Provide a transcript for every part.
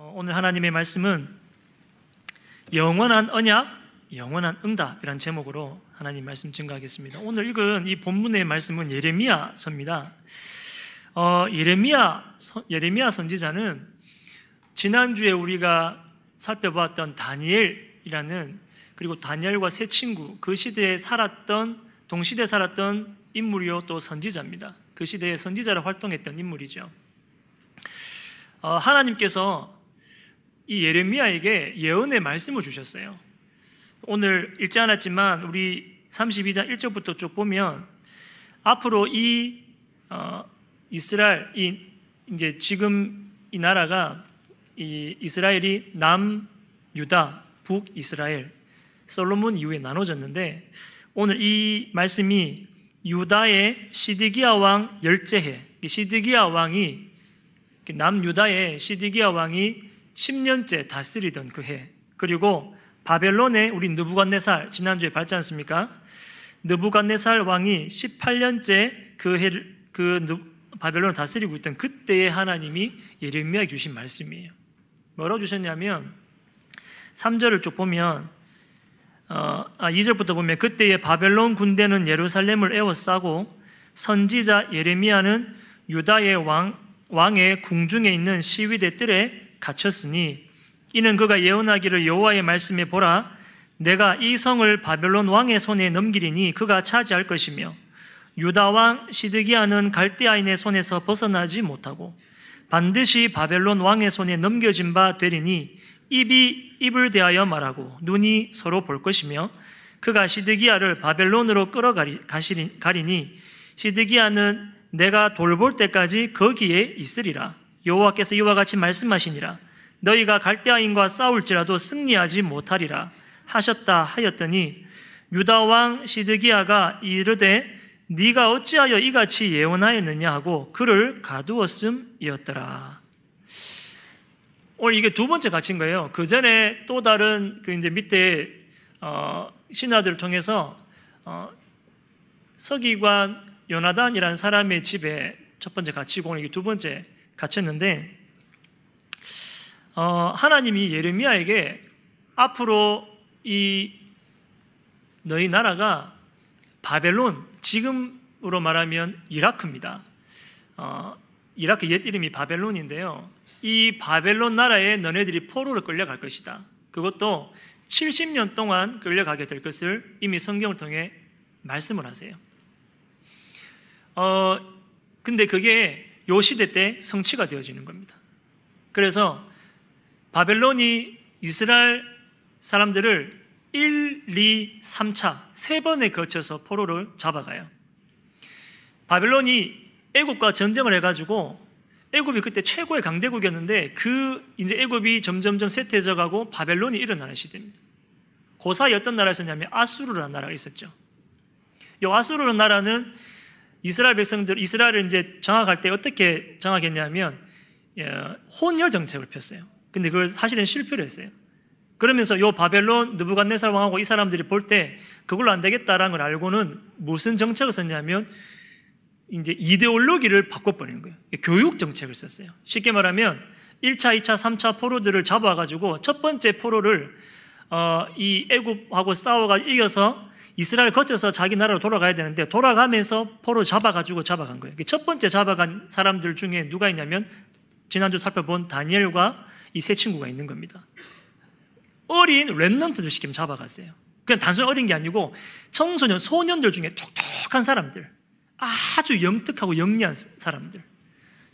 어, 오늘 하나님의 말씀은 영원한 언약, 영원한 응답이란 제목으로 하나님 말씀 증거하겠습니다. 오늘 읽은 이 본문의 말씀은 예레미야서입니다. 어, 예레미야 예레미야 선지자는 지난주에 우리가 살펴보았던 다니엘이라는 그리고 다니엘과 세 친구 그 시대에 살았던 동시대에 살았던 인물이요 또 선지자입니다. 그 시대에 선지자로 활동했던 인물이죠. 어, 하나님께서 이 예레미야에게 예언의 말씀을 주셨어요. 오늘 읽지 않았지만 우리 32장 1절부터 쭉 보면 앞으로 이 어, 이스라엘 이 이제 지금 이 나라가 이 이스라엘이 남 유다, 북 이스라엘 솔로몬 이후에 나눠졌는데 오늘 이 말씀이 유다의 시드기야 왕 열째해 시드기야 왕이 남 유다의 시드기야 왕이 10년째 다스리던 그 해. 그리고 바벨론의 우리 느부갓네살 지난주에 밟지 않습니까? 느부갓네살 왕이 18년째 그 해를 그 바벨론을 다스리고 있던 그때의 하나님이 예레미야에 주신 말씀이에요. 뭐라고 주셨냐면 3절을 쭉 보면 어, 아, 2절부터 보면 그때의 바벨론 군대는 예루살렘을 에워싸고 선지자 예레미야는 유다의 왕, 왕의 궁중에 있는 시위대 뜰에 갇혔으니 이는 그가 예언하기를 여호와의 말씀에 보라 내가 이 성을 바벨론 왕의 손에 넘기리니 그가 차지할 것이며 유다 왕 시드기야는 갈대아인의 손에서 벗어나지 못하고 반드시 바벨론 왕의 손에 넘겨진 바 되리니 입이 입을 대하여 말하고 눈이 서로 볼 것이며 그가 시드기야를 바벨론으로 끌어가리니 시드기야는 내가 돌볼 때까지 거기에 있으리라 여호와께서 이와 같이 말씀하시니라 너희가 갈대아인과 싸울지라도 승리하지 못하리라 하셨다 하였더니 유다 왕 시드기야가 이르되 네가 어찌하여 이같이 예언하였느냐 하고 그를 가두었음이었더라. 오늘 이게 두 번째 갇힌 거예요. 그 전에 또 다른 그 이제 밑에 어, 신하들을 통해서 어, 서기관 요나단이라는 사람의 집에 첫 번째 갇히고 오늘 이게 두 번째 갇혔는데 어, 하나님이 예레미야에게 앞으로 이 너희 나라가 바벨론 지금으로 말하면 이라크입니다. 어, 이라크 옛 이름이 바벨론인데요. 이 바벨론 나라에 너네들이 포로로 끌려갈 것이다. 그것도 70년 동안 끌려가게 될 것을 이미 성경을 통해 말씀을 하세요. 어, 근데 그게 요 시대 때 성취가 되어지는 겁니다. 그래서 바벨론이 이스라엘 사람들을 1, 2, 3차 세 번에 걸쳐서 포로를 잡아가요. 바벨론이 애굽과 전쟁을 해가지고 애굽이 그때 최고의 강대국이었는데 그 이제 애굽이 점점점 쇠퇴해져 가고 바벨론이 일어나는 시대입니다. 나라가 있었냐면 아수르라는 나라가 있었죠. 이 아수르라는 나라는 이스라엘 백성들, 이스라엘을 이제 정확할 때 어떻게 정확했냐면 어, 혼혈 정책을 폈어요. 근데 그걸 사실은 실패를 했어요. 그러면서 요 바벨론 느부갓네살 왕하고 이 사람들이 볼 때 그걸로 안 되겠다라는 걸 알고는 무슨 정책을 썼냐면 이제 이데올로기를 바꿔버리는 거예요. 교육 정책을 썼어요. 쉽게 말하면 1차, 2차, 3차 포로들을 잡아가지고 첫 번째 포로를 어, 이 애굽하고 싸워가 이겨서 이스라엘 거쳐서 자기 나라로 돌아가야 되는데 돌아가면서 포로 잡아가지고 잡아간 거예요. 첫 번째 잡아간 사람들 중에 누가 있냐면 지난주 살펴본 다니엘과 이 세 친구가 있는 겁니다. 어린 랩런트들 시키면 잡아갔어요. 그냥 단순히 어린 게 아니고 청소년, 소년들 중에 톡톡한 사람들, 아주 영특하고 영리한 사람들.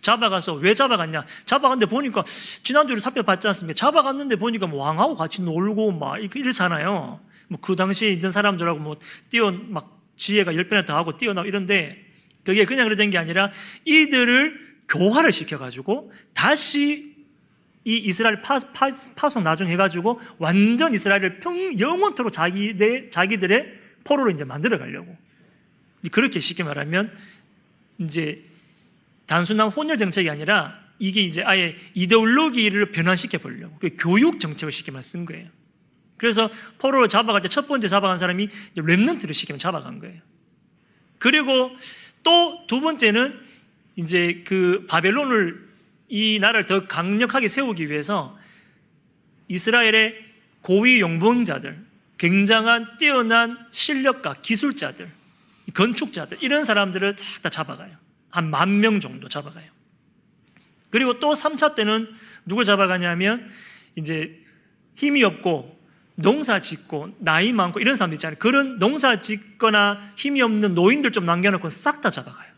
잡아가서 왜 잡아갔냐? 잡아갔는데 보니까 지난주에 살펴봤지 않습니까? 잡아갔는데 보니까 뭐 왕하고 같이 놀고 막 이러잖아요. 뭐 그 당시에 있는 사람들하고 뭐 뛰어 막 지혜가 열 배나 더 하고 뛰어나고 이런데 그게 그냥 그러던 게 아니라 이들을 교화를 시켜가지고 다시 이 이스라엘 파, 파, 파송 나중 해가지고 완전 이스라엘을 평, 영원토록 자기들, 자기들의 포로로 이제 만들어 가려고. 그렇게 쉽게 말하면 이제 단순한 혼혈 정책이 아니라 이게 이제 아예 이데올로기를 변화시켜 보려고. 그 교육 정책을 쉽게 말쓴 거예요. 그래서 포로를 잡아갈 때 첫 번째 잡아간 사람이 랩런트를 시키면 잡아간 거예요. 그리고 또 두 번째는 이제 그 바벨론을 이 나라를 더 강력하게 세우기 위해서 이스라엘의 고위 용병자들, 굉장한 뛰어난 실력가, 기술자들, 건축자들, 이런 사람들을 싹다 잡아가요. 한 만 명 정도 잡아가요. 그리고 또 3차 때는 누굴 잡아가냐면, 이제 힘이 없고, 농사 짓고, 나이 많고, 이런 사람들 있잖아요. 그런 농사 짓거나 힘이 없는 노인들 좀 남겨놓고 싹 다 잡아가요.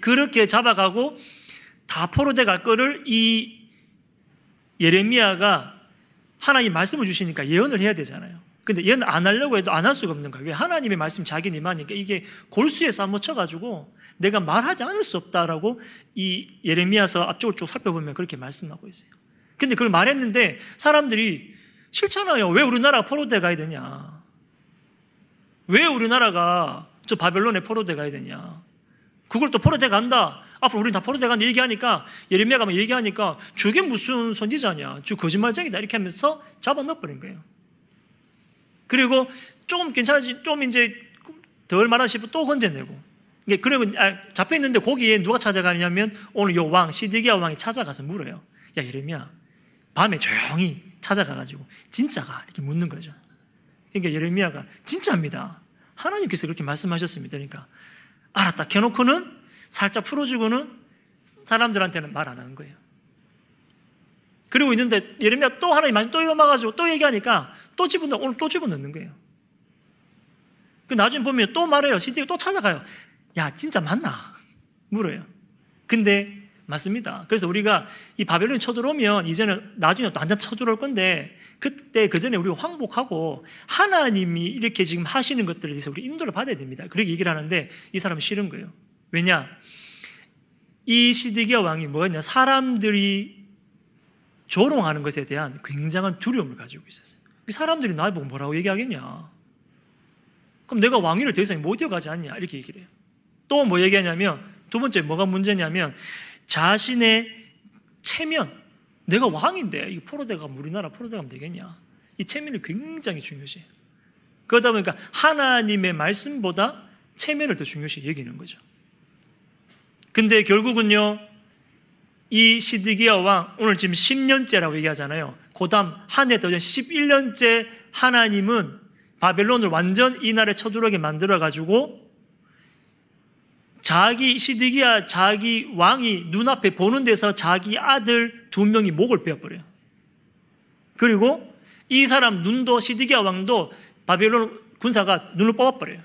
그렇게 잡아가고, 다 포로돼 갈 거를 이 예레미야가 하나님 말씀을 주시니까 예언을 해야 되잖아요. 근데 예언 안 하려고 해도 안 할 수가 없는 거예요. 왜 하나님의 말씀 자기 님하니까 이게 골수에 싸묻혀가지고 내가 말하지 않을 수 없다라고 이 예레미야서 앞쪽을 쭉 살펴보면 그렇게 말씀하고 있어요. 근데 그걸 말했는데 사람들이 싫잖아요. 왜 우리나라가 포로돼 가야 되냐? 왜 우리나라가 저 바벨론에 포로돼 가야 되냐? 그걸 또 포로돼 간다. 앞으로 우리는 다 포로돼 간다 얘기하니까 예레미야가 막 얘기하니까 저게 무슨 선지자냐? 저 거짓말쟁이다 이렇게 하면서 잡아 넣어버린 거예요. 그리고 조금 괜찮아지, 좀 이제 덜 말하 싶으면 또 건져내고. 그리고 잡혀 있는데 거기에 누가 찾아가냐면 오늘 요 왕, 시드기야 왕이 찾아가서 물어요. 야, 예레미야. 밤에 조용히 찾아가가지고 진짜가 이렇게 묻는 거죠. 그러니까 예레미야가 진짜입니다. 하나님께서 그렇게 말씀하셨습니다. 그러니까 알았다. 켜놓고는 살짝 풀어주고는 사람들한테는 말 안 하는 거예요. 그리고 있는데 예레미야 또 하나님 말씀 또 이어가지고 또 얘기하니까 또 집어넣 오늘 또 집어넣는 거예요. 그 나중에 보면 또 말해요. 시디가 또 찾아가요. 야 진짜 맞나? 물어요. 근데 맞습니다. 그래서 우리가 이 바벨론이 쳐들어오면 이제는 나중에 또 완전 쳐들어올 건데 그때 그 전에 우리가 황복하고 하나님이 이렇게 지금 하시는 것들에 대해서 우리 인도를 받아야 됩니다. 그렇게 얘기를 하는데 이 사람은 싫은 거예요. 왜냐? 이 시드기야 왕이 뭐였냐? 사람들이 조롱하는 것에 대한 굉장한 두려움을 가지고 있었어요. 사람들이 나를 보고 뭐라고 얘기하겠냐? 그럼 내가 왕위를 더 이상 못 이어가지 않냐? 이렇게 얘기를 해요. 또 뭐 얘기하냐면, 두 번째 뭐가 문제냐면, 자신의 체면, 내가 왕인데, 이 포로대가 우리나라 포로대가 되겠냐? 이 체면이 굉장히 중요시. 그러다 보니까 하나님의 말씀보다 체면을 더 중요시 여기는 거죠. 근데 결국은요, 이 시드기야 왕, 오늘 지금 10년째라고 얘기하잖아요. 고담 한 해더전 11년째 하나님은 바벨론을 완전 이 나라에 쳐들어오게 만들어가지고 자기 시드기야 자기 왕이 눈앞에 보는 데서 자기 아들 두 명이 목을 베어버려요. 그리고 이 사람 눈도 시드기야 왕도 바벨론 군사가 눈을 뽑아버려요.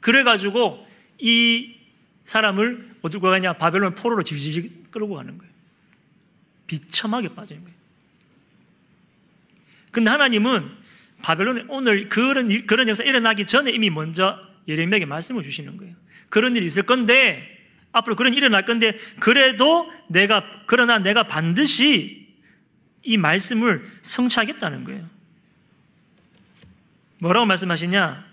그래가지고 이 사람을 어디로 가냐? 바벨론 포로로 질질 끌고 가는 거예요. 비참하게 빠지는 거예요. 근데 하나님은 바벨론에 오늘 그런, 그런 역사 일어나기 전에 이미 먼저 예레미야에게 말씀을 주시는 거예요. 그런 일이 있을 건데, 앞으로 그런 일이 일어날 건데, 그래도 내가, 그러나 내가 반드시 이 말씀을 성취하겠다는 거예요. 뭐라고 말씀하시냐?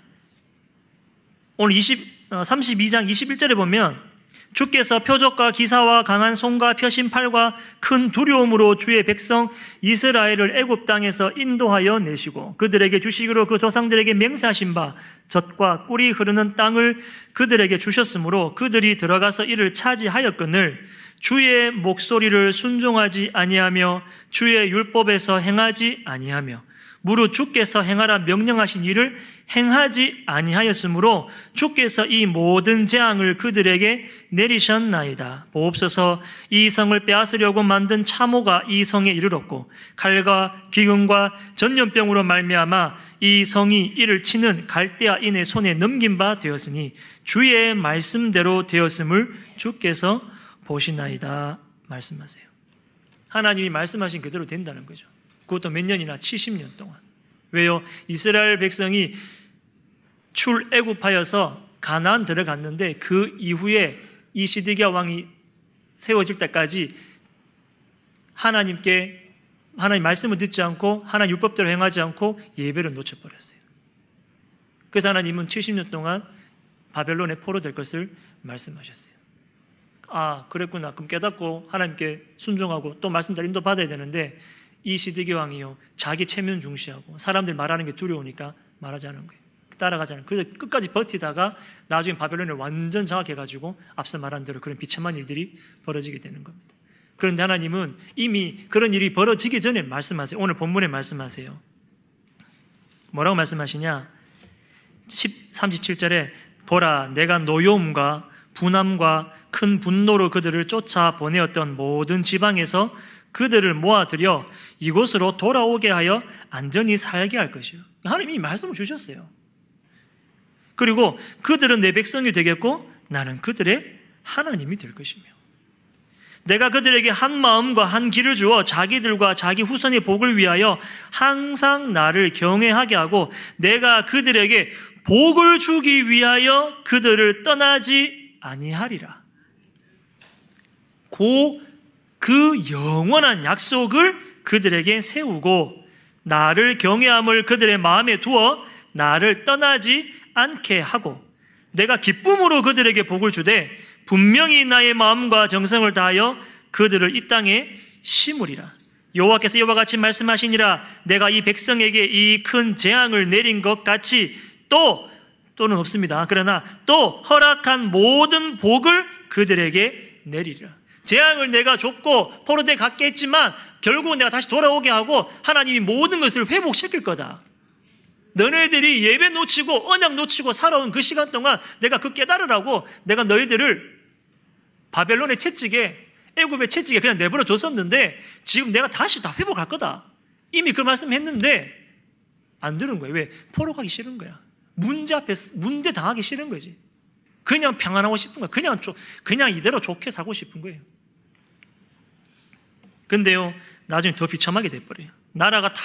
오늘 20, 32장 어, 21절에 보면 주께서 표적과 기사와 강한 손과 펴신 팔과 큰 두려움으로 주의 백성 이스라엘을 애굽 땅에서 인도하여 내시고 그들에게 주시기로 그 조상들에게 맹세하신 바 젖과 꿀이 흐르는 땅을 그들에게 주셨으므로 그들이 들어가서 이를 차지하였거늘 주의 목소리를 순종하지 아니하며 주의 율법에서 행하지 아니하며 무릇 주께서 행하라 명령하신 일을 행하지 아니하였으므로 주께서 이 모든 재앙을 그들에게 내리셨나이다. 보옵소서 이 성을 빼앗으려고 만든 참호가 이 성에 이르렀고 칼과 기근과 전염병으로 말미암아 이 성이 이를 치는 갈대아인의 손에 넘긴 바 되었으니 주의 말씀대로 되었음을 주께서 보시나이다 말씀하세요. 하나님이 말씀하신 그대로 된다는 거죠. 그것도 몇 년이나 70년 동안. 왜요? 이스라엘 백성이 출애굽하여서 가나안 들어갔는데 그 이후에 이 시드기야 왕이 세워질 때까지 하나님께 하나님 말씀을 듣지 않고 하나님 율법대로 행하지 않고 예배를 놓쳐버렸어요. 그래서 하나님은 70년 동안 바벨론의 포로 될 것을 말씀하셨어요. 아, 그랬구나. 그럼 깨닫고 하나님께 순종하고 또 말씀대로 인도 받아야 되는데 이 시드기 왕이요 자기 체면 중시하고 사람들 말하는 게 두려우니까 말하지 않은 거예요. 따라가지 않은 그래서 끝까지 버티다가 나중에 바벨론을 완전 장악해가지고 앞서 말한 대로 그런 비참한 일들이 벌어지게 되는 겁니다. 그런데 하나님은 이미 그런 일이 벌어지기 전에 말씀하세요. 오늘 본문에 말씀하세요. 뭐라고 말씀하시냐? 10, 37절에 보라 내가 노여움과 분함과 큰 분노로 그들을 쫓아 보내었던 모든 지방에서 그들을 모아들여 이곳으로 돌아오게 하여 안전히 살게 할 것이요. 하나님이 말씀을 주셨어요. 그리고 그들은 내 백성이 되겠고 나는 그들의 하나님이 될 것이며 내가 그들에게 한 마음과 한 길을 주어 자기들과 자기 후손의 복을 위하여 항상 나를 경외하게 하고 내가 그들에게 복을 주기 위하여 그들을 떠나지 아니하리라. 고 그 영원한 약속을 그들에게 세우고 나를 경외함을 그들의 마음에 두어 나를 떠나지 않게 하고 내가 기쁨으로 그들에게 복을 주되 분명히 나의 마음과 정성을 다하여 그들을 이 땅에 심으리라. 여호와께서 이와 같이 말씀하시니라 내가 이 백성에게 이 큰 재앙을 내린 것 같이 또 또는 없습니다. 그러나 또 허락한 모든 복을 그들에게 내리리라. 재앙을 내가 줬고 포로대 갖게 했지만 결국 내가 다시 돌아오게 하고 하나님이 모든 것을 회복시킬 거다. 너네들이 예배 놓치고 언약 놓치고 살아온 그 시간 동안 내가 그 깨달으라고 내가 너희들을 바벨론의 채찍에 애굽의 채찍에 그냥 내버려 뒀었는데 지금 내가 다시 다 회복할 거다. 이미 그 말씀 했는데 안 들은 거예요. 왜? 포로 가기 싫은 거야. 문제 앞에 문제 당하기 싫은 거지. 그냥 평안하고 싶은 거야. 그냥 그냥 이대로 좋게 살고 싶은 거예요. 근데요, 나중에 더 비참하게 돼버려요. 나라가 다,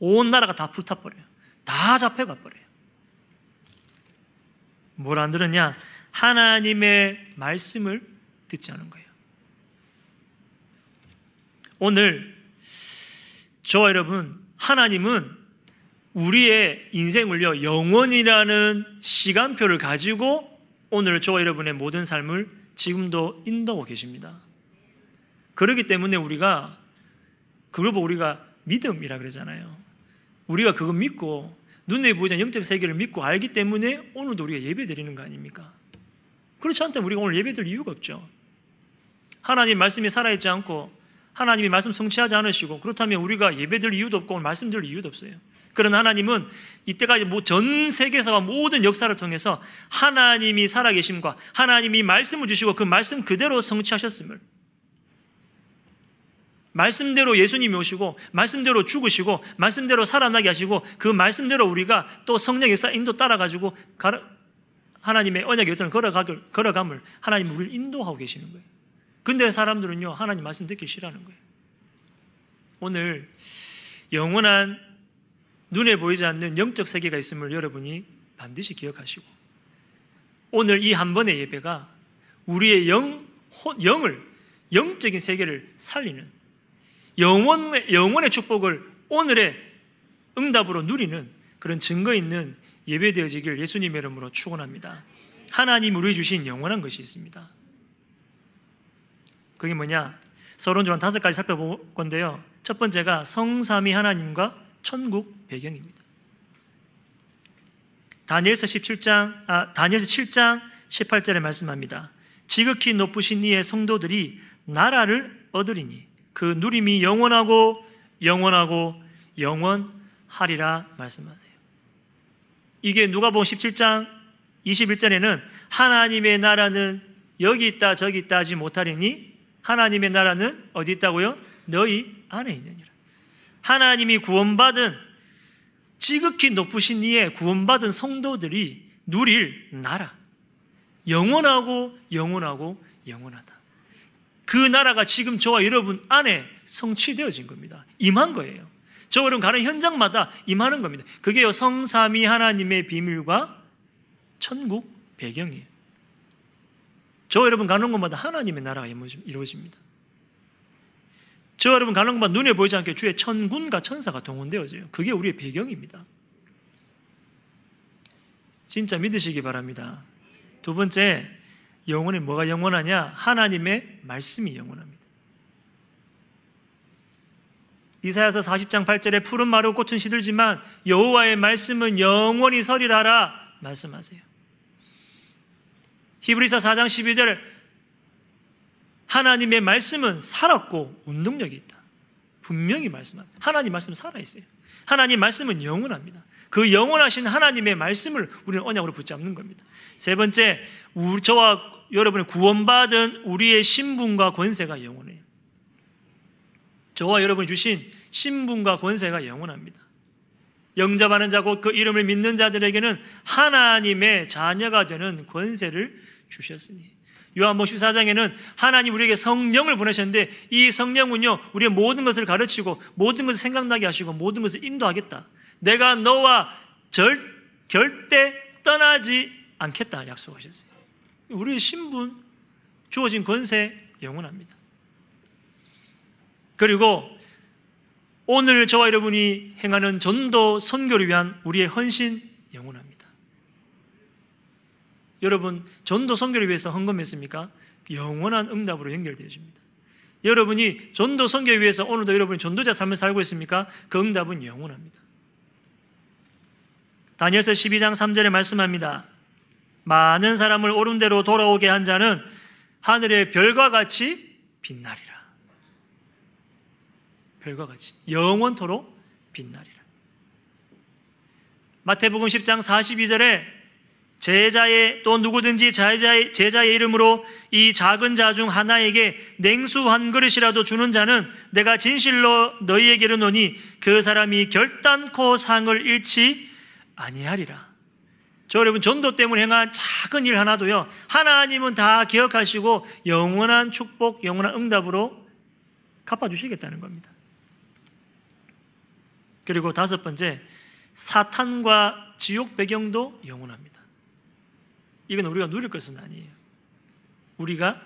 온 나라가 다 불타버려요. 다 잡혀가 버려요. 뭘 안 들었냐? 하나님의 말씀을 듣지 않은 거예요. 오늘 저와 여러분, 하나님은 우리의 인생을요, 영원이라는 시간표를 가지고 오늘 저와 여러분의 모든 삶을 지금도 인도하고 계십니다. 그렇기 때문에 우리가 그걸 보고 우리가 믿음이라 그러잖아요. 우리가 그거 믿고 눈에 보이지 않는 영적 세계를 믿고 알기 때문에 오늘도 우리가 예배 드리는 거 아닙니까? 그렇지 않다면 우리가 오늘 예배 드릴 이유가 없죠. 하나님 말씀이 살아있지 않고 하나님이 말씀 성취하지 않으시고 그렇다면 우리가 예배 드릴 이유도 없고 오늘 말씀 드릴 이유도 없어요. 그러나 하나님은 이때까지 뭐전 세계에서 모든 역사를 통해서 하나님이 살아계심과 하나님이 말씀을 주시고 그 말씀 그대로 성취하셨음을 말씀대로 예수님이 오시고 말씀대로 죽으시고 말씀대로 살아나게 하시고 그 말씀대로 우리가 또 성령 역사 인도 따라가지고 하나님의 언약 여정을 걸어가길, 걸어감을 하나님 우리를 인도하고 계시는 거예요. 근데 사람들은요 하나님 말씀 듣기 싫어하는 거예요. 오늘 영원한 눈에 보이지 않는 영적 세계가 있음을 여러분이 반드시 기억하시고 오늘 이 한 번의 예배가 우리의 영, 영을 영적인 세계를 살리는 영원의, 영원의 축복을 오늘의 응답으로 누리는 그런 증거 있는 예배 되어지길 예수님의 이름으로 축원합니다. 하나님 우리 주신 영원한 것이 있습니다. 그게 뭐냐? 서론조한 다섯 가지 살펴볼 건데요. 첫 번째가 성삼위 하나님과 천국 배경입니다. 다니엘서 17장, 아, 다니엘서 7장 18절에 말씀합니다. 지극히 높으신 이의 성도들이 나라를 얻으리니 그 누림이 영원하고 영원하고 영원하리라 말씀하세요. 이게 누가복음 17장 21절에는 하나님의 나라는 여기 있다 저기 있다 하지 못하리니 하나님의 나라는 어디 있다고요? 너희 안에 있느니라. 하나님이 구원받은 지극히 높으신 이의 구원받은 성도들이 누릴 나라. 영원하고 영원하고 영원하다. 그 나라가 지금 저와 여러분 안에 성취되어진 겁니다. 임한 거예요. 저 여러분 가는 현장마다 임하는 겁니다. 그게요 성삼위 하나님의 비밀과 천국 배경이에요. 저 여러분 가는 곳마다 하나님의 나라가 이루어집니다. 저 여러분 가는 곳마다 눈에 보이지 않게 주의 천군과 천사가 동원되어져요. 그게 우리의 배경입니다. 진짜 믿으시기 바랍니다. 두 번째, 영원히 뭐가 영원하냐? 하나님의 말씀이 영원합니다. 이사야서 40장 8절에 푸른 마루 꽃은 시들지만 여호와의 말씀은 영원히 서리라라 말씀하세요. 히브리서 4장 12절 하나님의 말씀은 살았고 운동력이 있다. 분명히 말씀합니다. 하나님 말씀은 살아있어요. 하나님 말씀은 영원합니다. 그 영원하신 하나님의 말씀을 우리는 언약으로 붙잡는 겁니다. 세 번째, 우리, 저와 여러분의 구원받은 우리의 신분과 권세가 영원해요. 저와 여러분이 주신 신분과 권세가 영원합니다. 영접하는 자고 그 이름을 믿는 자들에게는 하나님의 자녀가 되는 권세를 주셨으니 요한복 14장에는 하나님 우리에게 성령을 보내셨는데 이 성령은요 우리의 모든 것을 가르치고 모든 것을 생각나게 하시고 모든 것을 인도하겠다 내가 너와 절, 절대 떠나지 않겠다 약속하셨어요 우리의 신분 주어진 권세 영원합니다 그리고 오늘 저와 여러분이 행하는 전도 선교를 위한 우리의 헌신 영원합니다. 여러분 전도 선교를 위해서 헌금했습니까? 영원한 응답으로 연결되어집니다. 여러분이 전도 선교를 위해서 오늘도 여러분이 전도자 삶을 살고 있습니까? 그 응답은 영원합니다. 다니엘서 12장 3절에 말씀합니다. 많은 사람을 옳은 대로 돌아오게 한 자는 하늘의 별과 같이 빛나리라. 별과 같이 영원토록 빛나리라. 마태복음 10장 42절에 제자의 또 누구든지 제자의, 제자의 이름으로 이 작은 자 중 하나에게 냉수 한 그릇이라도 주는 자는 내가 진실로 너희에게 이르노니 그 사람이 결단코 상을 잃지 아니하리라. 저 여러분 전도 때문에 행한 작은 일 하나도요. 하나님은 다 기억하시고 영원한 축복, 영원한 응답으로 갚아 주시겠다는 겁니다. 그리고 다섯 번째, 사탄과 지옥 배경도 영원합니다. 이건 우리가 누릴 것은 아니에요. 우리가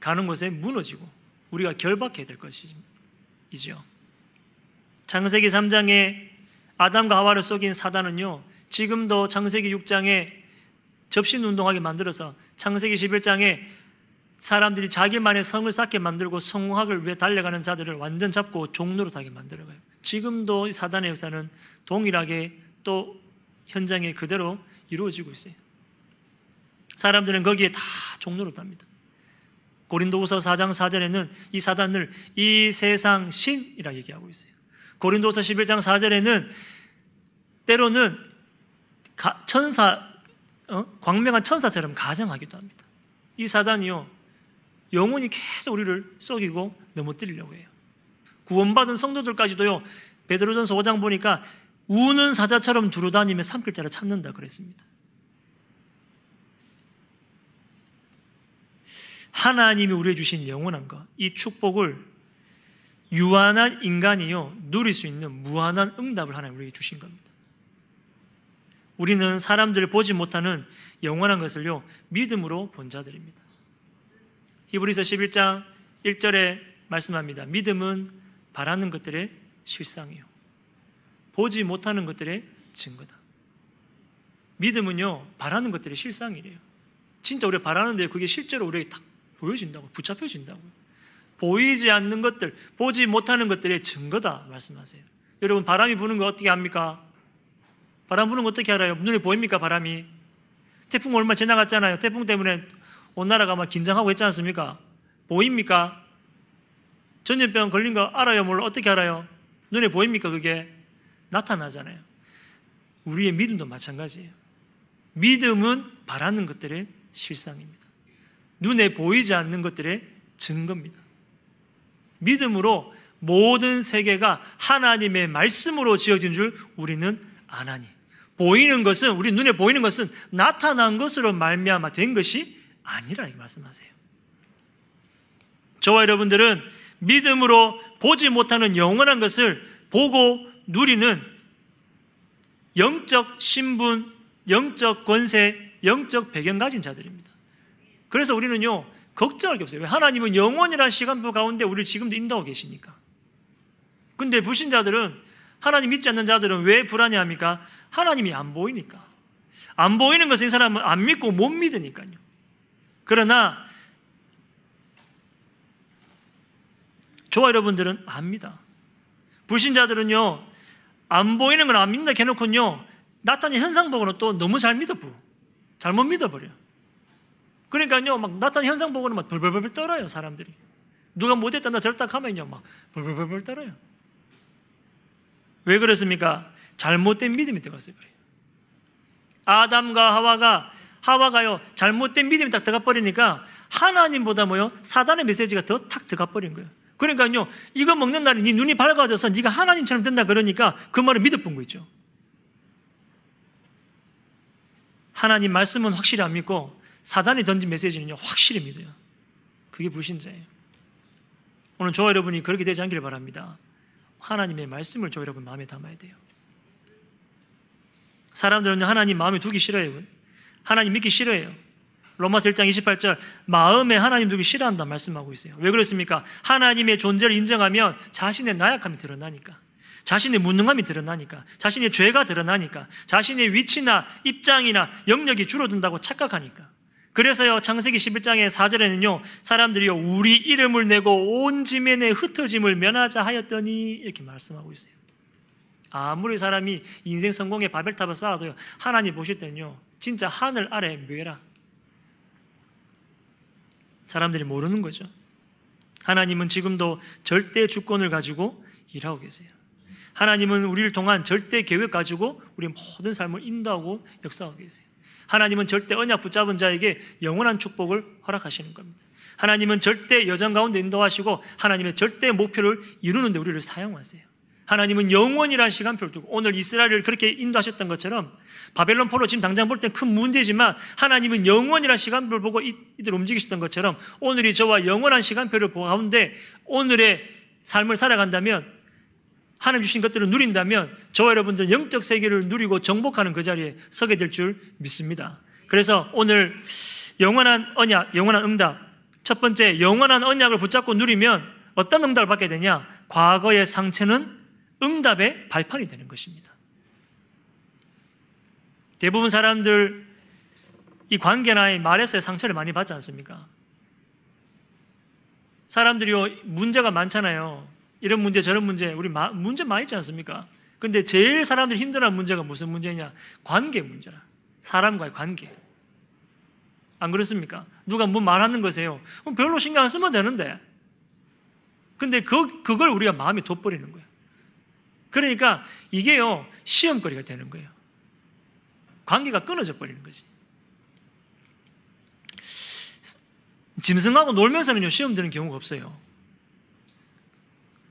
가는 곳에 무너지고 우리가 결박해야 될 것이죠. 창세기 3장에 아담과 하와를 속인 사단은요, 지금도 창세기 6장에 접신 운동하게 만들어서 창세기 11장에 사람들이 자기만의 성을 쌓게 만들고 성공학을 위해 달려가는 자들을 완전 잡고 종노릇하게 만들어가요. 지금도 사단의 역사는 동일하게 또 현장에 그대로 이루어지고 있어요. 사람들은 거기에 다 종노릇합니다. 고린도후서 4장 4절에는 이 사단을 이 세상 신이라 얘기하고 있어요. 고린도서 11장 4절에는 때로는 천사 어? 광명한 천사처럼 가정하기도 합니다. 이 사단이요 영혼이 계속 우리를 속이고 넘어뜨리려고 해요. 구원받은 성도들까지도요, 베드로전서 5장 보니까 우는 사자처럼 두루다니며 삼킬 자를 찾는다 그랬습니다. 하나님이 우리에 주신 영원한 것, 이 축복을 유한한 인간이요, 누릴 수 있는 무한한 응답을 하나님 우리에게 주신 겁니다. 우리는 사람들을 보지 못하는 영원한 것을요, 믿음으로 본 자들입니다. 히브리서 11장 1절에 말씀합니다. 믿음은 바라는 것들의 실상이요. 보지 못하는 것들의 증거다. 믿음은요, 바라는 것들의 실상이래요. 진짜 우리가 바라는데 그게 실제로 우리에게 딱 보여진다고, 붙잡혀진다고. 보이지 않는 것들, 보지 못하는 것들의 증거다 말씀하세요. 여러분, 바람이 부는 거 어떻게 합니까? 바람 부는 거 어떻게 알아요? 눈에 보입니까, 바람이? 태풍 얼마 지나갔잖아요. 태풍 때문에 온 나라가 막 긴장하고 있지 않습니까? 보입니까? 전염병 걸린 거 알아요? 몰라? 어떻게 알아요? 눈에 보입니까? 그게 나타나잖아요. 우리의 믿음도 마찬가지예요. 믿음은 바라는 것들의 실상입니다. 눈에 보이지 않는 것들의 증거입니다. 믿음으로 모든 세계가 하나님의 말씀으로 지어진 줄 우리는 아나니. 보이는 것은 우리 눈에 보이는 것은 나타난 것으로 말미암아 된 것이 아니라 이 말씀하세요. 저와 여러분들은 믿음으로 보지 못하는 영원한 것을 보고 누리는 영적 신분, 영적 권세, 영적 배경 가진 자들입니다. 그래서 우리는요, 걱정할 게 없어요. 하나님은 영원이라는 시간표 가운데 우리를 지금도 인도하고 계시니까. 근데 불신자들은, 하나님 믿지 않는 자들은 왜 불안해합니까? 하나님이 안 보이니까. 안 보이는 것은 이 사람은 안 믿고 못 믿으니까요. 그러나 저와 여러분들은 압니다. 불신자들은요, 안 보이는 건안 믿는다 해놓고요, 나타난 현상 보고는 또 너무 잘 믿어부. 잘못 믿어버려. 그러니까요, 막 나타난 현상 보고는 막 벌벌벌 떨어요, 사람들이. 누가 못했다, 나 저랬다 하면요, 막 벌벌벌 떨어요. 왜 그렇습니까? 잘못된 믿음이 들어갔어요, 그래요. 아담과 하와가, 하와가요, 잘못된 믿음이 딱 들어가 버리니까 하나님보다 뭐요? 사단의 메시지가 더 탁 들어가 버린 거예요. 그러니까요, 이거 먹는 날에 네 눈이 밝아져서 네가 하나님처럼 된다 그러니까 그 말을 믿어본 거 있죠. 하나님 말씀은 확실히 안 믿고 사단이 던진 메시지는요, 확실히 믿어요. 그게 불신자예요. 오늘 저와 여러분이 그렇게 되지 않기를 바랍니다. 하나님의 말씀을 저 여러분 마음에 담아야 돼요. 사람들은 하나님 마음에 두기 싫어요. 하나님 믿기 싫어해요. 로마서 1장 28절 마음에 하나님 두기 싫어한다 말씀하고 있어요. 왜 그렇습니까? 하나님의 존재를 인정하면 자신의 나약함이 드러나니까. 자신의 무능함이 드러나니까. 자신의 죄가 드러나니까. 자신의 위치나 입장이나 영역이 줄어든다고 착각하니까. 그래서요, 창세기 11장의 4절에는요, 사람들이요, 우리 이름을 내고 온 지면에 흩어짐을 면하자 하였더니, 이렇게 말씀하고 있어요. 아무리 사람이 인생 성공의 바벨탑을 쌓아도요, 하나님 보실 때는요, 진짜 하늘 아래 묘라. 사람들이 모르는 거죠. 하나님은 지금도 절대 주권을 가지고 일하고 계세요. 하나님은 우리를 통한 절대 계획 가지고 우리 모든 삶을 인도하고 역사하고 계세요. 하나님은 절대 언약 붙잡은 자에게 영원한 축복을 허락하시는 겁니다. 하나님은 절대 여정 가운데 인도하시고 하나님의 절대 목표를 이루는데 우리를 사용하세요. 하나님은 영원이라는 시간표를 두고 오늘 이스라엘을 그렇게 인도하셨던 것처럼 바벨론 포로 지금 당장 볼 땐 큰 문제지만 하나님은 영원이라는 시간표를 보고 이들 움직이셨던 것처럼 오늘이 저와 영원한 시간표를 보고 가운데 오늘의 삶을 살아간다면 하나님 주신 것들을 누린다면 저와 여러분들 영적 세계를 누리고 정복하는 그 자리에 서게 될 줄 믿습니다. 그래서 오늘 영원한 언약, 영원한 응답. 첫 번째, 영원한 언약을 붙잡고 누리면 어떤 응답을 받게 되냐? 과거의 상처는 응답의 발판이 되는 것입니다. 대부분 사람들 이 관계나 말에서의 상처를 많이 받지 않습니까? 사람들이 문제가 많잖아요. 이런 문제, 저런 문제, 우리 마, 문제 많이 있지 않습니까? 근데 제일 사람들이 힘들어하는 문제가 무슨 문제냐? 관계 문제라. 사람과의 관계. 안 그렇습니까? 누가 뭐 말하는 것에요. 별로 신경 안 쓰면 되는데. 근데 그, 그걸 우리가 마음에 돋버리는 거예요. 그러니까 이게요, 시험거리가 되는 거예요. 관계가 끊어져 버리는 거지. 짐승하고 놀면서는요, 시험 드는 경우가 없어요.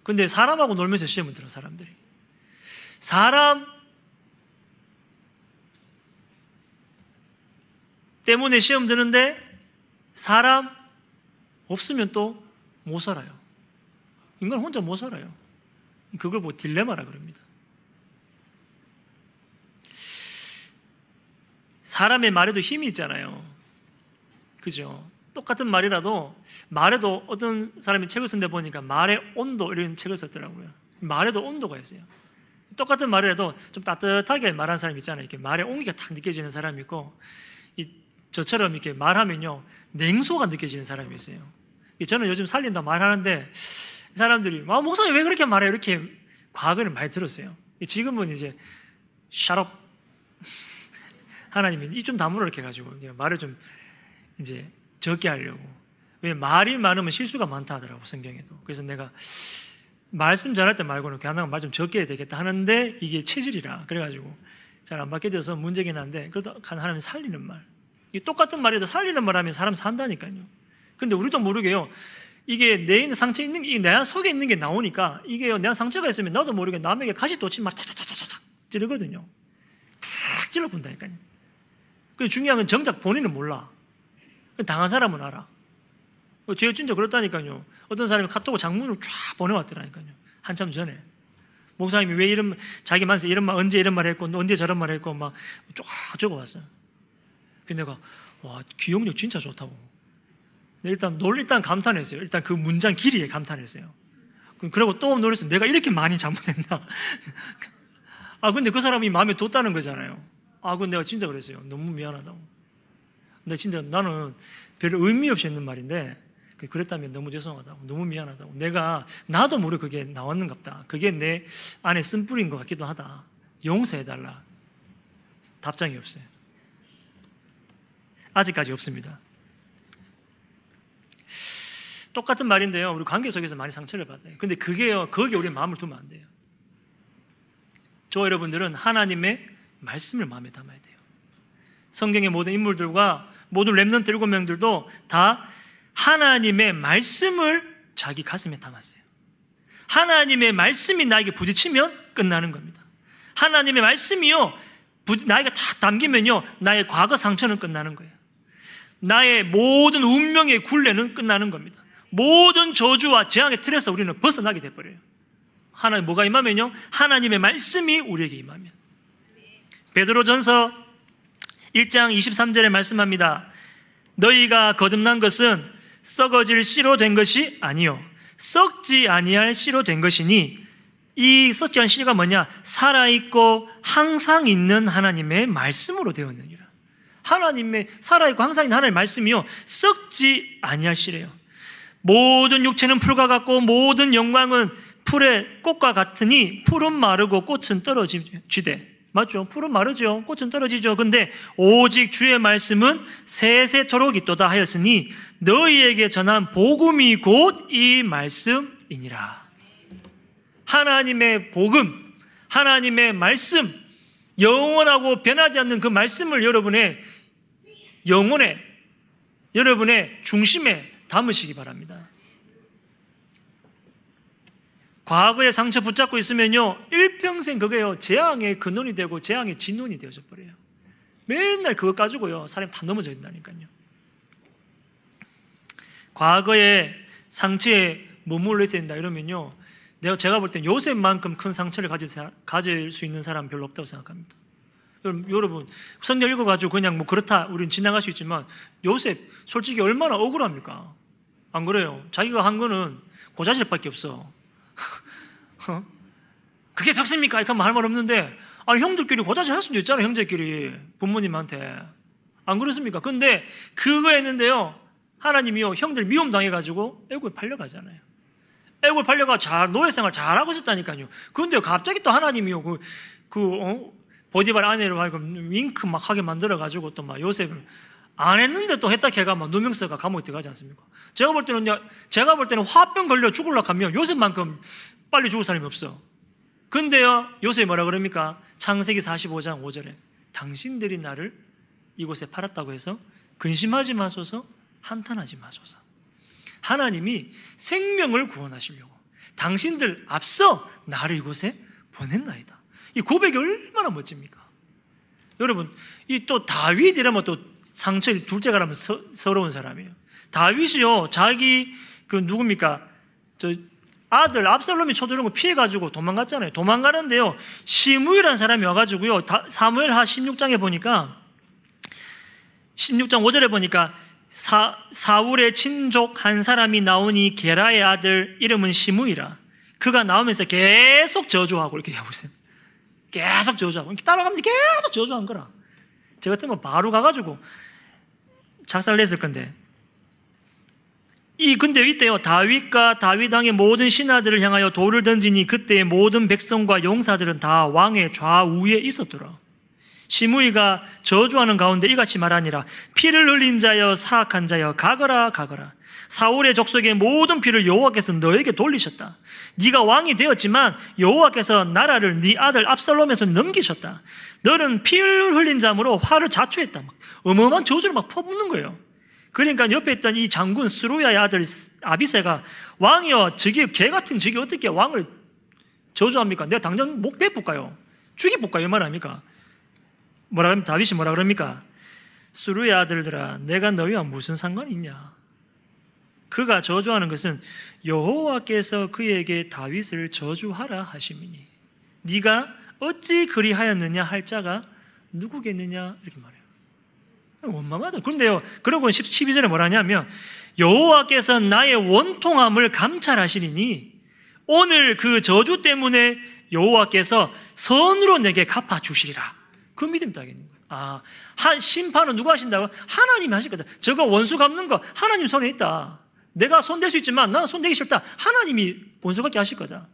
근데 사람하고 놀면서 시험을 들어, 사람들이. 사람 때문에 시험 드는데 사람 없으면 또 못 살아요. 인간 혼자 못 살아요. 그걸 뭐 딜레마라 그럽니다. 사람의 말에도 힘이 있잖아요. 그죠? 똑같은 말이라도 말에도 어떤 사람이 책을 쓴데 보니까 말의 온도 이런 책을 썼더라고요. 말에도 온도가 있어요. 똑같은 말이라도 좀 따뜻하게 말하는 사람 있잖아요. 이렇게 말의 온기가 탁 느껴지는 사람이 있고 이 저처럼 이렇게 말하면요 냉소가 느껴지는 사람이 있어요. 저는 요즘 살린다 말하는데 사람들이 아, 목사님 왜 그렇게 말해요? 이렇게 과거에는 많이 들었어요. 지금은 이제 샤럽 하나님이 이좀 다물어 이렇게 가지고 말을 좀 이제 적게 하려고. 왜 말이 많으면 실수가 많다 하더라고 성경에도. 그래서 내가 말씀 잘할 때 말고는 그냥 말좀 적게 해야 되겠다 하는데 이게 체질이라 그래가지고 잘 안 바뀌어져서 문제긴 한데 그래도 하나님 살리는 말. 이 똑같은 말에도 살리는 말하면 사람 산다니까요. 근데 우리도 모르게요. 이게 내 있는 상처 있는 게, 내 속에 있는 게 나오니까 이게 내가 상처가 있으면 나도 모르게 남에게 가시 돋친 말 차차차차차 찌르거든요. 탁 찔러 본다니까요. 그 중요한 건 정작 본인은 몰라. 당한 사람은 알아. 제가 진짜 그렇다니까요. 어떤 사람이 카톡으로 장문을 쫙 보내왔더라니까요. 한참 전에. 목사님이 왜 이런, 자기 만세 이런 말, 언제 이런 말 했고, 언제 저런 말 했고, 막 쫙 적어왔어요. 근데 내가, 와, 기억력 진짜 좋다고. 일단 놀 일단 감탄했어요. 일단 그 문장 길이에 감탄했어요. 그리고 또 놀랐어요. 내가 이렇게 많이 잘못했나? 아 근데 그 사람이 마음에 뒀다는 거잖아요. 아 근데 내가 진짜 그랬어요. 너무 미안하다고. 근데 진짜 나는 별 의미 없이 했는 말인데 그랬다면 너무 죄송하다고 너무 미안하다고 내가 나도 모르게 그게 나왔는갑다. 그게 내 안에 쓴뿌리인 것 같기도 하다. 용서해달라. 답장이 없어요. 아직까지 없습니다. 똑같은 말인데요. 우리 관계 속에서 많이 상처를 받아요. 근데 그게요, 거기에 우리 마음을 두면 안 돼요. 저 여러분들은 하나님의 말씀을 마음에 담아야 돼요. 성경의 모든 인물들과 모든 랩런트 일곱 명들도 다 하나님의 말씀을 자기 가슴에 담았어요. 하나님의 말씀이 나에게 부딪히면 끝나는 겁니다. 하나님의 말씀이요, 나에게 다 담기면요, 나의 과거 상처는 끝나는 거예요. 나의 모든 운명의 굴레는 끝나는 겁니다. 모든 저주와 재앙의 틀에서 우리는 벗어나게 돼버려요. 하나님 뭐가 임하면요? 하나님의 말씀이 우리에게 임하면. 베드로전서 1장 23절에 말씀합니다. 너희가 거듭난 것은 썩어질 씨로 된 것이 아니요 썩지 아니할 씨로 된 것이니 이 썩지 않은 씨가 뭐냐? 살아 있고 항상 있는 하나님의 말씀으로 되었느니라. 하나님의 살아 있고 항상 있는 하나님의 말씀이요 썩지 아니할 씨래요. 모든 육체는 풀과 같고 모든 영광은 풀의 꽃과 같으니 풀은 마르고 꽃은 떨어지되 맞죠? 풀은 마르죠. 꽃은 떨어지죠. 근데 오직 주의 말씀은 세세토록 있도다 하였으니 너희에게 전한 복음이 곧 이 말씀이니라. 하나님의 복음, 하나님의 말씀, 영원하고 변하지 않는 그 말씀을 여러분의 영혼에, 여러분의 중심에 담으시기 바랍니다. 과거의 상처 붙잡고 있으면요, 일평생 그게요, 재앙의 근원이 되고 재앙의 진원이 되어져 버려요. 맨날 그거 가지고요, 사람이 다 넘어져 있다니까요. 과거의 상처에 머물러 있어야 된다 이러면요, 내가 제가 볼 땐 요셉만큼 큰 상처를 가질, 가질 수 있는 사람 별로 없다고 생각합니다. 여러분, 성경 읽어가지고 그냥 뭐 그렇다, 우리는 지나갈 수 있지만, 요셉, 솔직히 얼마나 억울합니까? 안 그래요? 자기가 한 거는 고자질밖에 없어. 어? 그게 작습니까? 이렇게 할 말 없는데, 아, 형들끼리 고자질 할 수도 있잖아, 형제끼리. 부모님한테. 안 그렇습니까? 근데 그거 했는데요. 하나님이요, 형들 미움 당해가지고 애국에 팔려가잖아요. 애국에 팔려가 잘, 노예생활 잘하고 있었다니까요. 그런데 갑자기 또 하나님이요, 그, 그, 어? 보디발 아내를 윙크 막 하게 만들어가지고 또 막 요셉을 안 했는데 또 했다 걔가 막 누명서가 감옥에 들어가지 않습니까? 제가 볼 때는, 제가 볼 때는 화병 걸려 죽을라 하면 요셉만큼 빨리 죽을 사람이 없어. 근데요, 요셉이 뭐라 그럽니까? 창세기 45장 5절에 당신들이 나를 이곳에 팔았다고 해서 근심하지 마소서, 한탄하지 마소서. 하나님이 생명을 구원하시려고 당신들 앞서 나를 이곳에 보냈나이다. 이 고백이 얼마나 멋집니까? 여러분, 이 또 다윗이라면 또 상처 둘째가 라면 서, 서러운 사람이에요. 다윗이요, 자기 그 누굽니까? 저 아들 압살롬이 쳐들은 거 피해가지고 도망갔잖아요. 도망가는데요. 시무이라는 사람이 와가지고요. 사무엘 하 16장에 보니까 16장 5절에 보니까 사, 사울의 친족 한 사람이 나오니 게라의 아들 이름은 시무이라. 그가 나오면서 계속 저주하고 이렇게 하고 있어요. 계속 저주하고 이렇게 따라가면서 계속 저주한 거라. 저 같으면 바로 가가지고 작살 냈을 건데. 이 근데 이때요 다윗과 다윗 왕의 모든 신하들을 향하여 돌을 던지니 그때의 모든 백성과 용사들은 다 왕의 좌우에 있었더라. 시무이가 저주하는 가운데 이같이 말하니라. 피를 흘린 자여 사악한 자여 가거라 가거라 사울의 족속의 모든 피를 여호와께서 너에게 돌리셨다. 네가 왕이 되었지만 여호와께서 나라를 네 아들 압살롬에서 넘기셨다. 너는 피를 흘린 자므로 화를 자초했다. 막 어마어마한 저주를 막 퍼붓는 거예요. 그러니까 옆에 있던 이 장군 스루야의 아들 아비세가 왕이여 저게 개 같은 저게 어떻게 왕을 저주합니까? 내가 당장 목 베풀까요? 죽이볼까요? 이 말합니까? 뭐라 그러면 다윗이 뭐라 그럽니까? 스루의 아들들아 내가 너희와 무슨 상관이 있냐? 그가 저주하는 것은 여호와께서 그에게 다윗을 저주하라 하심이니 네가 어찌 그리하였느냐 할 자가 누구겠느냐 이렇게 말해요. 원망하죠. 그런데요, 그러고 12절에 뭐라냐면, 여호와께서 나의 원통함을 감찰하시리니, 오늘 그 저주 때문에 여호와께서 선으로 내게 갚아 주시리라. 그 믿음 따겠는 거예요. 아, 한 심판은 누가 하신다고? 하나님이 하실 거다. 저거 원수 갚는 거 하나님 손에 있다. 내가 손댈 수 있지만 나는 손대기 싫다. 하나님이 원수 갚게 하실 거다.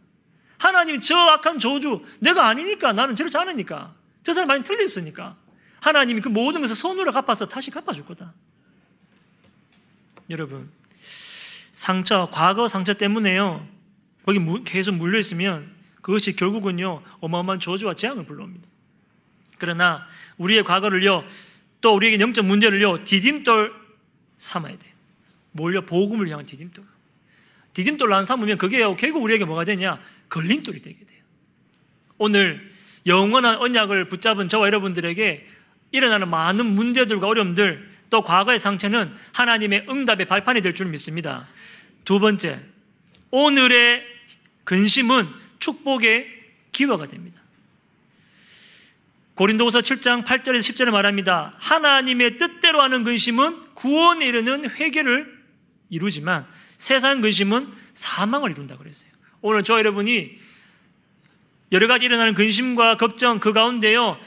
하나님이 저 악한 저주, 내가 아니니까 나는 저렇지 않으니까. 저 사람 많이 틀렸으니까. 하나님이 그 모든 것을 손으로 갚아서 다시 갚아줄 거다. 여러분, 상처, 과거 상처 때문에요. 거기 계속 물려 있으면 그것이 결국은요 어마어마한 저주와 재앙을 불러옵니다. 그러나 우리의 과거를요 또 우리에게 영적 문제를요 디딤돌 삼아야 돼. 몰려 복음을 향한 디딤돌. 디딤돌을 안 삼으면 그게 결국 우리에게 뭐가 되냐 걸림돌이 되게 돼요. 오늘 영원한 언약을 붙잡은 저와 여러분들에게 일어나는 많은 문제들과 어려움들 또 과거의 상처는 하나님의 응답의 발판이 될 줄 믿습니다. 두 번째, 오늘의 근심은 축복의 기화가 됩니다. 고린도후서 7장 8절에서 10절에 말합니다. 하나님의 뜻대로 하는 근심은 구원에 이르는 회개를 이루지만 세상 근심은 사망을 이룬다 그랬어요. 오늘 저 여러분이 여러 가지 일어나는 근심과 걱정 그 가운데요.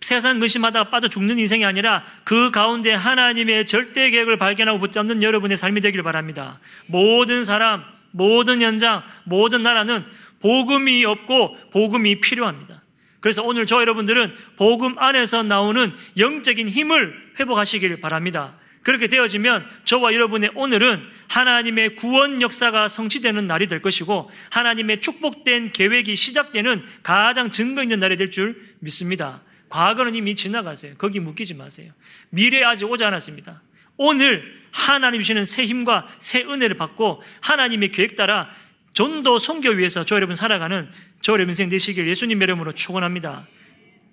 세상 근심하다가 빠져 죽는 인생이 아니라 그 가운데 하나님의 절대 계획을 발견하고 붙잡는 여러분의 삶이 되기를 바랍니다. 모든 사람, 모든 현장, 모든 나라는 복음이 없고 복음이 필요합니다. 그래서 오늘 저 여러분들은 복음 안에서 나오는 영적인 힘을 회복하시길 바랍니다. 그렇게 되어지면 저와 여러분의 오늘은 하나님의 구원 역사가 성취되는 날이 될 것이고 하나님의 축복된 계획이 시작되는 가장 증거 있는 날이 될 줄 믿습니다. 과거는 이미 지나가세요. 거기 묶이지 마세요. 미래 아직 오지 않았습니다. 오늘 하나님 주시는 새 힘과 새 은혜를 받고 하나님의 계획 따라 전도 선교 위해서 저 여러분 살아가는 저 여러분 인생 되시길 예수님 이름으로 축원합니다.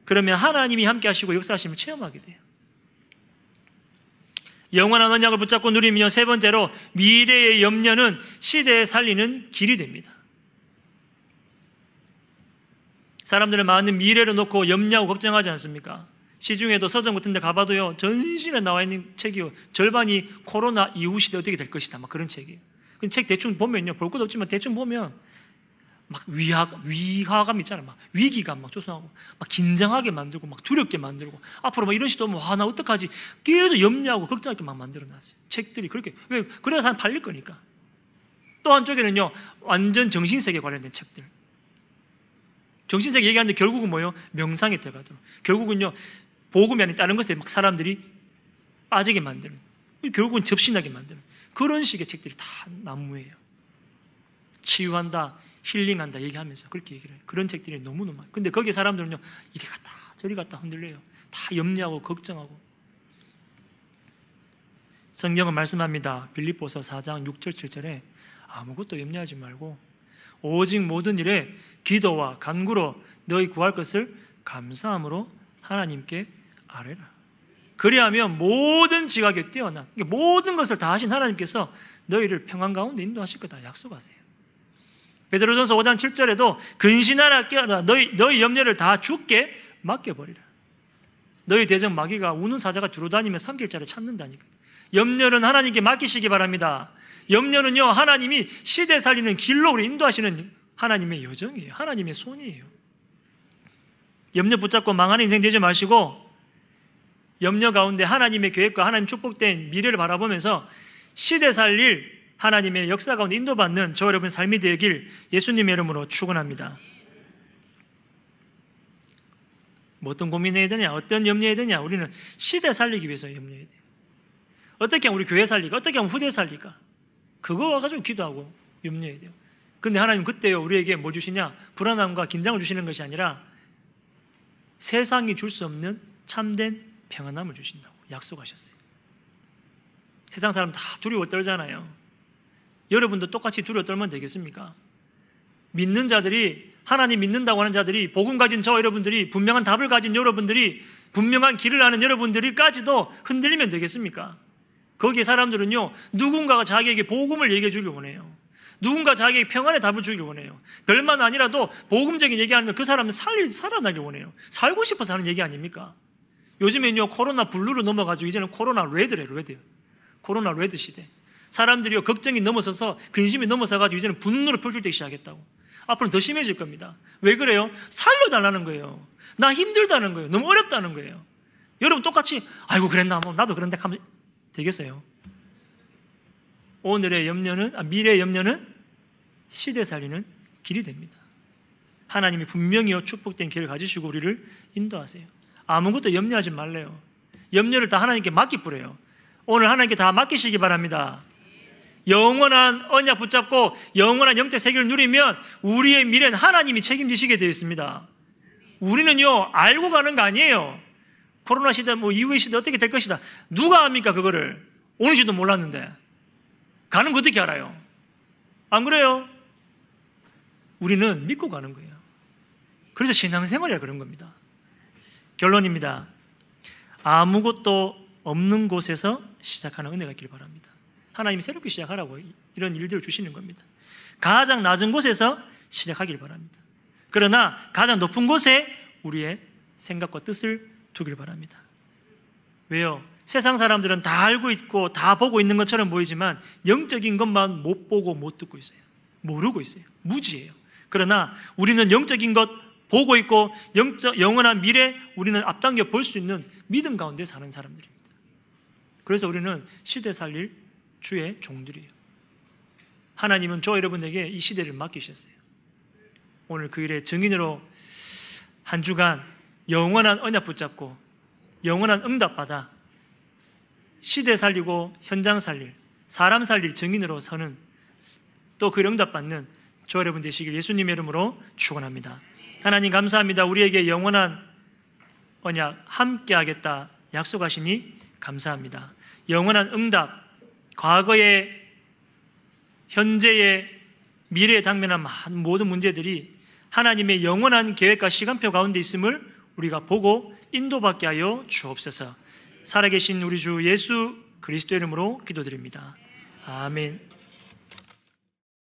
그러면 하나님이 함께 하시고 역사하심을 체험하게 돼요. 영원한 언약을 붙잡고 누리며 세 번째로 미래의 염려는 시대에 살리는 길이 됩니다. 사람들은 많은 미래를 놓고 염려하고 걱정하지 않습니까? 시중에도 서점 같은 데 가봐도요, 전신에 나와 있는 책이요. 절반이 코로나 이후 시대 어떻게 될 것이다. 막 그런 책이에요. 그책 대충 보면요. 볼 것도 없지만 대충 보면 막 위화, 위화감 있잖아요. 막 위기감 막 조성하고, 막 긴장하게 만들고, 막 두렵게 만들고, 앞으로 막 이런 시도 오면, 와, 나 어떡하지? 계속 염려하고 걱정하게 막 만들어 놨어요. 책들이 그렇게. 왜? 그래야 사람 팔릴 거니까. 또 한쪽에는요, 완전 정신세계 관련된 책들. 정신세계 얘기하는데 결국은 뭐예요? 명상에 들어가도록. 결국은요, 복음이 아닌 다른 것에 막 사람들이 빠지게 만드는. 결국은 접신하게 만드는. 그런 식의 책들이 다 나무예요. 치유한다, 힐링한다 얘기하면서 그렇게 얘기를 해요. 그런 책들이 너무너무 많아요. 근데 거기 사람들은요, 이리 갔다, 저리 갔다 흔들려요. 다 염려하고 걱정하고. 성경은 말씀합니다. 빌립보서 4장 6절 7절에 아무것도 염려하지 말고 오직 모든 일에 기도와 간구로 너희 구할 것을 감사함으로 하나님께 아뢰라. 그리하면 모든 지각에 뛰어난 모든 것을 다 하신 하나님께서 너희를 평안 가운데 인도하실 거다 약속하세요. 베드로전서 5장 7절에도 근신하라 깨어라 너희 너희 염려를 다 죽게 맡겨 버리라. 너희 대적 마귀가 우는 사자가 두루다니며 삼킬 자를 찾는다니까. 염려는 하나님께 맡기시기 바랍니다. 염려는요 하나님이 시대 살리는 길로 우리 인도하시는 하나님의 여정이에요. 하나님의 손이에요. 염려 붙잡고 망하는 인생 되지 마시고 염려 가운데 하나님의 계획과 하나님 축복된 미래를 바라보면서 시대 살릴 하나님의 역사 가운데 인도받는 저 여러분 삶이 되길 예수님의 이름으로 축원합니다. 뭐 어떤 고민해야 되냐, 어떤 염려해야 되냐, 우리는 시대 살리기 위해서 염려해야 돼요. 어떻게 하면 우리 교회 살리까, 어떻게 하면 후대 살리까, 그거 가지고 기도하고 염려해야 돼요. 근데 하나님 그때요, 우리에게 뭐 주시냐, 불안함과 긴장을 주시는 것이 아니라 세상이 줄 수 없는 참된 평안함을 주신다고 약속하셨어요. 세상 사람 다 두려워 떨잖아요. 여러분도 똑같이 두려워 떨면 되겠습니까? 믿는 자들이 하나님 믿는다고 하는 자들이 복음 가진 저 여러분들이 분명한 답을 가진 여러분들이 분명한 길을 아는 여러분들이까지도 흔들리면 되겠습니까? 거기에 사람들은요 누군가가 자기에게 복음을 얘기해 주길 원해요. 누군가 자기에게 평안의 답을 주길 원해요. 별만 아니라도 복음적인 얘기하면 그 사람은 살, 살아나길 원해요. 살고 싶어서 하는 얘기 아닙니까? 요즘엔요 코로나 블루로 넘어가지고 이제는 코로나 레드래 레드. 코로나 레드 시대. 사람들이요 걱정이 넘어서서 근심이 넘어서가지고 이제는 분노를 펼칠 시작했다고. 앞으로 더 심해질 겁니다. 왜 그래요? 살려달라는 거예요. 나 힘들다는 거예요. 너무 어렵다는 거예요. 여러분 똑같이 아이고 그랬나 뭐 나도 그런데 하면 되겠어요? 오늘의 염려는 아, 미래의 염려는 시대 살리는 길이 됩니다. 하나님이 분명히요 축복된 길을 가지시고 우리를 인도하세요. 아무것도 염려하지 말래요. 염려를 다 하나님께 맡기 뿌려요. 오늘 하나님께 다 맡기시기 바랍니다. 영원한 언약 붙잡고 영원한 영적 세계를 누리면 우리의 미래는 하나님이 책임지시게 되어 있습니다. 우리는요, 알고 가는 거 아니에요. 코로나 시대, 뭐 이후의 시대 어떻게 될 것이다. 누가 합니까, 그거를? 오는지도 몰랐는데. 가는 거 어떻게 알아요? 안 그래요? 우리는 믿고 가는 거예요. 그래서 신앙생활이라 그런 겁니다. 결론입니다. 아무것도 없는 곳에서 시작하는 은혜가 있기를 바랍니다. 하나님이 새롭게 시작하라고 이런 일들을 주시는 겁니다. 가장 낮은 곳에서 시작하길 바랍니다. 그러나 가장 높은 곳에 우리의 생각과 뜻을 두길 바랍니다. 왜요? 세상 사람들은 다 알고 있고 다 보고 있는 것처럼 보이지만 영적인 것만 못 보고 못 듣고 있어요. 모르고 있어요. 무지예요. 그러나 우리는 영적인 것 보고 있고 영적, 영원한 미래 우리는 앞당겨 볼 수 있는 믿음 가운데 사는 사람들입니다. 그래서 우리는 시대 살릴 주의 종들이에요. 하나님은 저 여러분에게 이 시대를 맡기셨어요. 오늘 그 일의 증인으로 한 주간 영원한 언약 붙잡고 영원한 응답 받아 시대 살리고 현장 살릴 사람 살릴 증인으로 서는 또 그 응답 받는 저 여러분 되시길 예수님의 이름으로 축원합니다. 하나님 감사합니다. 우리에게 영원한 언약 함께 하겠다 약속하시니 감사합니다. 영원한 응답 과거의 현재의 미래에 당면한 모든 문제들이 하나님의 영원한 계획과 시간표 가운데 있음을 우리가 보고 인도받게 하여 주옵소서. 살아계신 우리 주 예수 그리스도 이름으로 기도드립니다. 아멘.